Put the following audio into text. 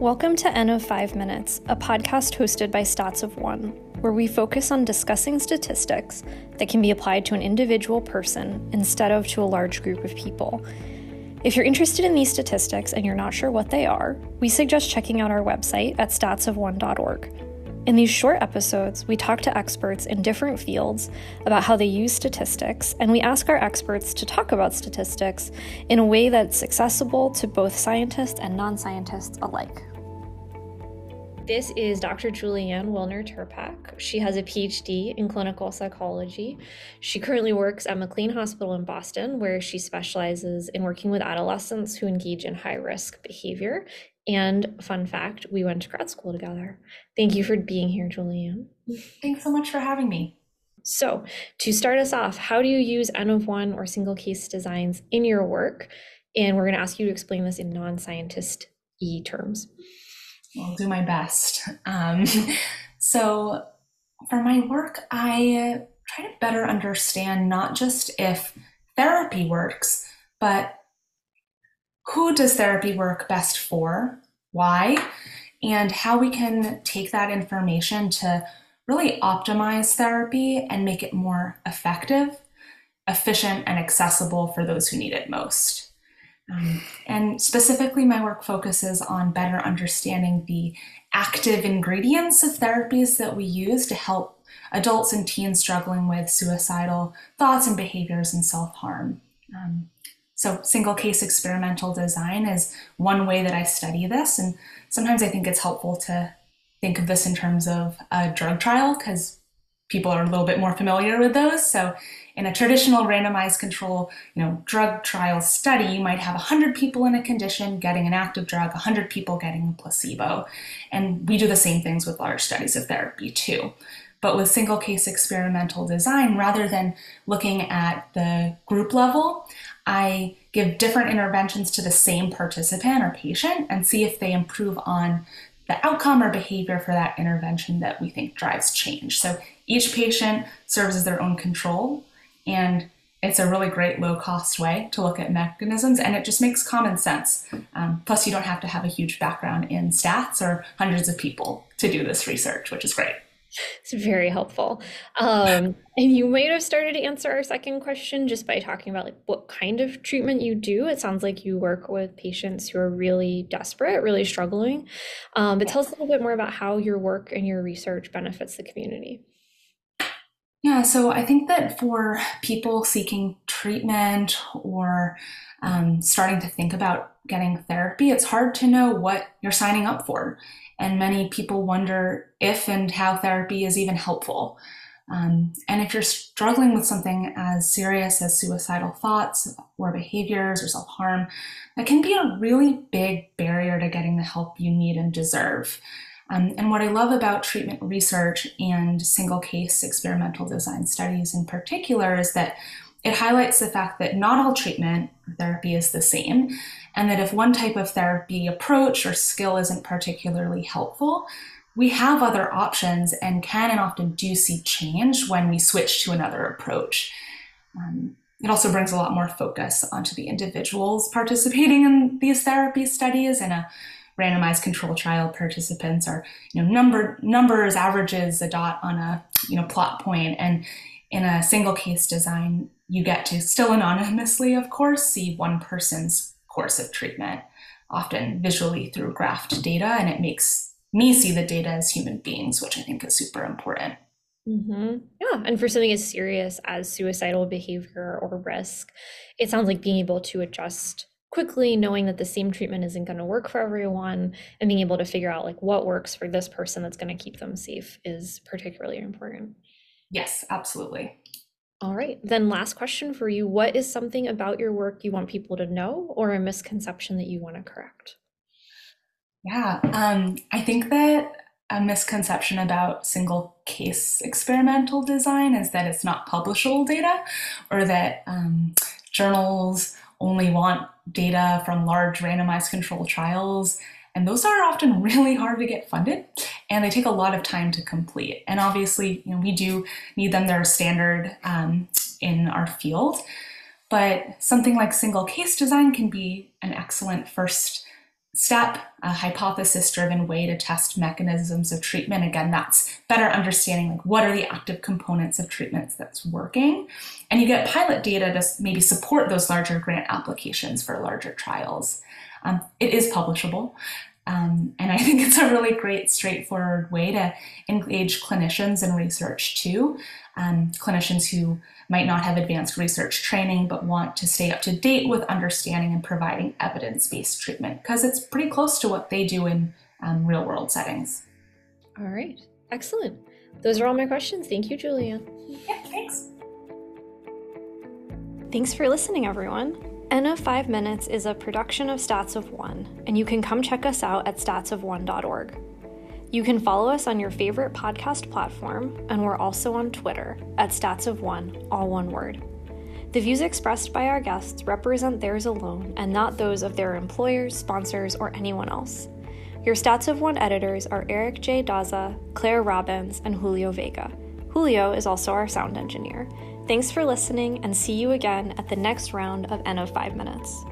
Welcome to N of 5 Minutes, a podcast hosted by Stats of One, where we focus on discussing statistics that can be applied to an individual person instead of to a large group of people. If you're interested in these statistics and you're not sure what they are, we suggest checking out our website at statsofone.org. In these short episodes, we talk to experts in different fields about how they use statistics, and we ask our experts to talk about statistics in a way that's accessible to both scientists and non scientists alike. This is Dr. Julianne Wilner Tirpak. She has a PhD in clinical psychology. She currently works at McLean Hospital in Boston, where she specializes in working with adolescents who engage in high risk behavior and fun fact, we went to grad school together. Thank you for being here, Julianne. Thanks so much for having me. So, to start us off, how do you use N of one or single case designs in your work? And we're going to ask you to explain this in non scientist e terms. I'll do my best. Um, so, for my work, I try to better understand not just if therapy works, but who does therapy work best for, why, and how we can take that information to really optimize therapy and make it more effective, efficient, and accessible for those who need it most. Um, and specifically, my work focuses on better understanding the active ingredients of therapies that we use to help adults and teens struggling with suicidal thoughts and behaviors and self harm. Um, so, single case experimental design is one way that I study this. And sometimes I think it's helpful to think of this in terms of a drug trial because people are a little bit more familiar with those. So, in a traditional randomized control, you know, drug trial study, you might have 100 people in a condition getting an active drug, 100 people getting a placebo. And we do the same things with large studies of therapy too. But with single case experimental design, rather than looking at the group level, I give different interventions to the same participant or patient and see if they improve on the outcome or behavior for that intervention that we think drives change. So each patient serves as their own control, and it's a really great low cost way to look at mechanisms, and it just makes common sense. Um, plus, you don't have to have a huge background in stats or hundreds of people to do this research, which is great. It's very helpful. Um, and you might have started to answer our second question just by talking about like what kind of treatment you do. It sounds like you work with patients who are really desperate, really struggling. Um, but tell us a little bit more about how your work and your research benefits the community. So I think that for people seeking treatment or um, starting to think about getting therapy, it's hard to know what you're signing up for and many people wonder if and how therapy is even helpful. Um, and if you're struggling with something as serious as suicidal thoughts or behaviors or self harm, that can be a really big barrier to getting the help you need and deserve. Um, and what I love about treatment research and single case experimental design studies in particular is that it highlights the fact that not all treatment therapy is the same, and that if one type of therapy approach or skill isn't particularly helpful, we have other options and can and often do see change when we switch to another approach. Um, it also brings a lot more focus onto the individuals participating in these therapy studies in a randomized control trial participants are you know number numbers averages a dot on a you know plot point and in a single case design you get to still anonymously of course see one person's course of treatment, often visually through graphed data, and it makes me see the data as human beings, which I think is super important. Mm-hmm. Yeah. And for something as serious as suicidal behavior or risk, it sounds like being able to adjust quickly, knowing that the same treatment isn't going to work for everyone, and being able to figure out like what works for this person that's going to keep them safe is particularly important. Yes, absolutely. All right. Then, last question for you What is something about your work you want people to know or a misconception that you want to correct? Yeah, um, I think that a misconception about single case experimental design is that it's not publishable data or that um, journals only want data from large randomized control trials and those are often really hard to get funded and they take a lot of time to complete. And obviously, you know, we do need them, they're standard um, in our field. But something like single case design can be an excellent first step, a hypothesis driven way to test mechanisms of treatment. Again, that's better understanding like what are the active components of treatments that's working. And you get pilot data to maybe support those larger grant applications for larger trials. Um, it is publishable. Um, and I think it's a really great, straightforward way to engage clinicians in research too. Um, clinicians who might not have advanced research training but want to stay up to date with understanding and providing evidence based treatment because it's pretty close to what they do in um, real world settings. All right, excellent. Those are all my questions. Thank you, Julia. Yeah, thanks. Thanks for listening, everyone. N of 5 Minutes is a production of Stats of One, and you can come check us out at statsofone.org. You can follow us on your favorite podcast platform, and we're also on Twitter at Stats of One, all one word. The views expressed by our guests represent theirs alone and not those of their employers, sponsors, or anyone else. Your Stats of One editors are Eric J. Daza, Claire Robbins, and Julio Vega. Julio is also our sound engineer. Thanks for listening and see you again at the next round of N of 5 Minutes.